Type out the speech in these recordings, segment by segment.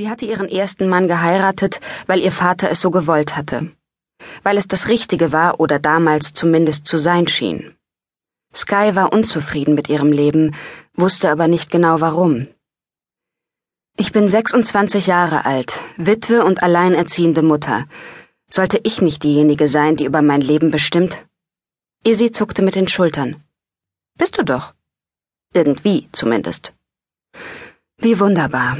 Sie hatte ihren ersten Mann geheiratet, weil ihr Vater es so gewollt hatte. Weil es das Richtige war oder damals zumindest zu sein schien. Sky war unzufrieden mit ihrem Leben, wusste aber nicht genau warum. Ich bin 26 Jahre alt, Witwe und alleinerziehende Mutter. Sollte ich nicht diejenige sein, die über mein Leben bestimmt? Izzy zuckte mit den Schultern. Bist du doch. Irgendwie zumindest. Wie wunderbar.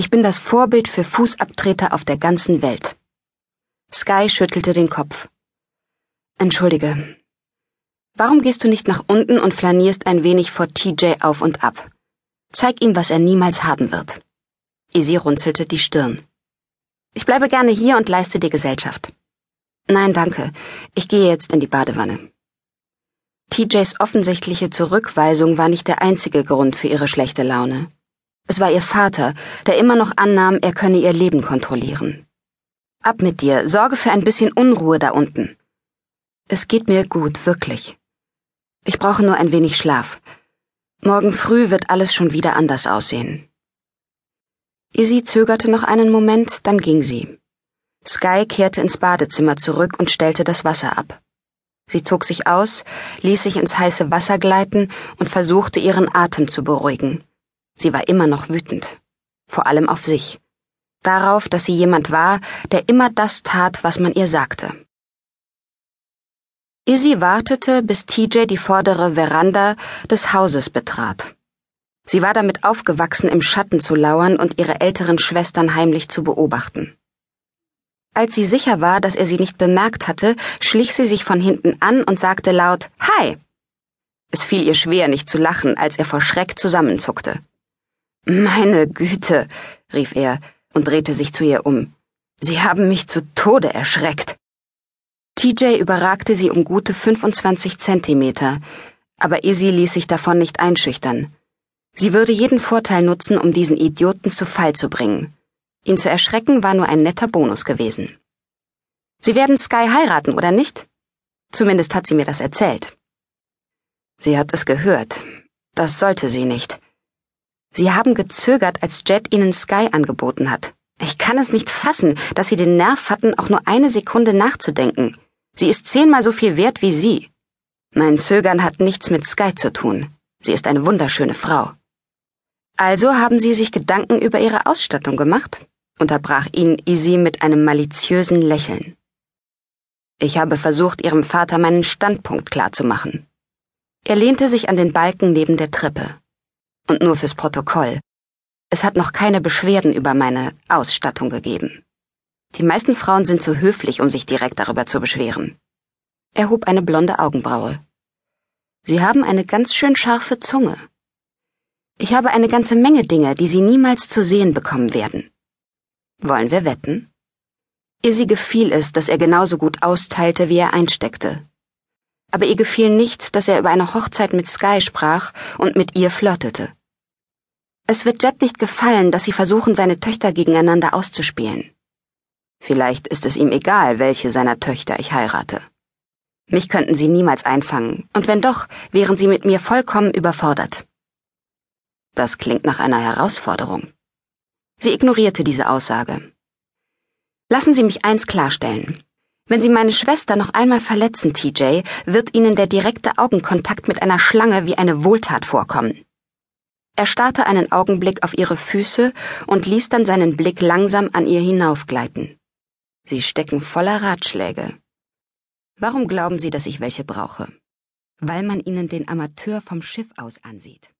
Ich bin das Vorbild für Fußabtreter auf der ganzen Welt. Sky schüttelte den Kopf. Entschuldige. Warum gehst du nicht nach unten und flanierst ein wenig vor TJ auf und ab? Zeig ihm, was er niemals haben wird. Izzy runzelte die Stirn. Ich bleibe gerne hier und leiste dir Gesellschaft. Nein, danke. Ich gehe jetzt in die Badewanne. TJs offensichtliche Zurückweisung war nicht der einzige Grund für ihre schlechte Laune. Es war ihr Vater, der immer noch annahm, er könne ihr Leben kontrollieren. Ab mit dir, sorge für ein bisschen Unruhe da unten. Es geht mir gut, wirklich. Ich brauche nur ein wenig Schlaf. Morgen früh wird alles schon wieder anders aussehen. Izzy zögerte noch einen Moment, dann ging sie. Sky kehrte ins Badezimmer zurück und stellte das Wasser ab. Sie zog sich aus, ließ sich ins heiße Wasser gleiten und versuchte ihren Atem zu beruhigen. Sie war immer noch wütend. Vor allem auf sich. Darauf, dass sie jemand war, der immer das tat, was man ihr sagte. Izzy wartete, bis TJ die vordere Veranda des Hauses betrat. Sie war damit aufgewachsen, im Schatten zu lauern und ihre älteren Schwestern heimlich zu beobachten. Als sie sicher war, dass er sie nicht bemerkt hatte, schlich sie sich von hinten an und sagte laut Hi. Es fiel ihr schwer, nicht zu lachen, als er vor Schreck zusammenzuckte. Meine Güte, rief er und drehte sich zu ihr um. Sie haben mich zu Tode erschreckt. TJ überragte sie um gute 25 Zentimeter, aber Izzy ließ sich davon nicht einschüchtern. Sie würde jeden Vorteil nutzen, um diesen Idioten zu Fall zu bringen. Ihn zu erschrecken war nur ein netter Bonus gewesen. Sie werden Sky heiraten, oder nicht? Zumindest hat sie mir das erzählt. Sie hat es gehört. Das sollte sie nicht. Sie haben gezögert, als Jet ihnen Sky angeboten hat. Ich kann es nicht fassen, dass sie den Nerv hatten, auch nur eine Sekunde nachzudenken. Sie ist zehnmal so viel wert wie Sie. Mein Zögern hat nichts mit Sky zu tun. Sie ist eine wunderschöne Frau. Also haben Sie sich Gedanken über Ihre Ausstattung gemacht? unterbrach ihn Izzy mit einem maliziösen Lächeln. Ich habe versucht, Ihrem Vater meinen Standpunkt klarzumachen. Er lehnte sich an den Balken neben der Treppe. Und nur fürs Protokoll. Es hat noch keine Beschwerden über meine Ausstattung gegeben. Die meisten Frauen sind zu höflich, um sich direkt darüber zu beschweren. Er hob eine blonde Augenbraue. Sie haben eine ganz schön scharfe Zunge. Ich habe eine ganze Menge Dinge, die Sie niemals zu sehen bekommen werden. Wollen wir wetten? Izzy gefiel es, dass er genauso gut austeilte, wie er einsteckte aber ihr gefiel nicht, dass er über eine Hochzeit mit Sky sprach und mit ihr flirtete. Es wird Jet nicht gefallen, dass sie versuchen, seine Töchter gegeneinander auszuspielen. Vielleicht ist es ihm egal, welche seiner Töchter ich heirate. Mich könnten sie niemals einfangen, und wenn doch, wären sie mit mir vollkommen überfordert. Das klingt nach einer Herausforderung. Sie ignorierte diese Aussage. Lassen Sie mich eins klarstellen. Wenn Sie meine Schwester noch einmal verletzen, TJ, wird Ihnen der direkte Augenkontakt mit einer Schlange wie eine Wohltat vorkommen. Er starrte einen Augenblick auf ihre Füße und ließ dann seinen Blick langsam an ihr hinaufgleiten. Sie stecken voller Ratschläge. Warum glauben Sie, dass ich welche brauche? Weil man ihnen den Amateur vom Schiff aus ansieht.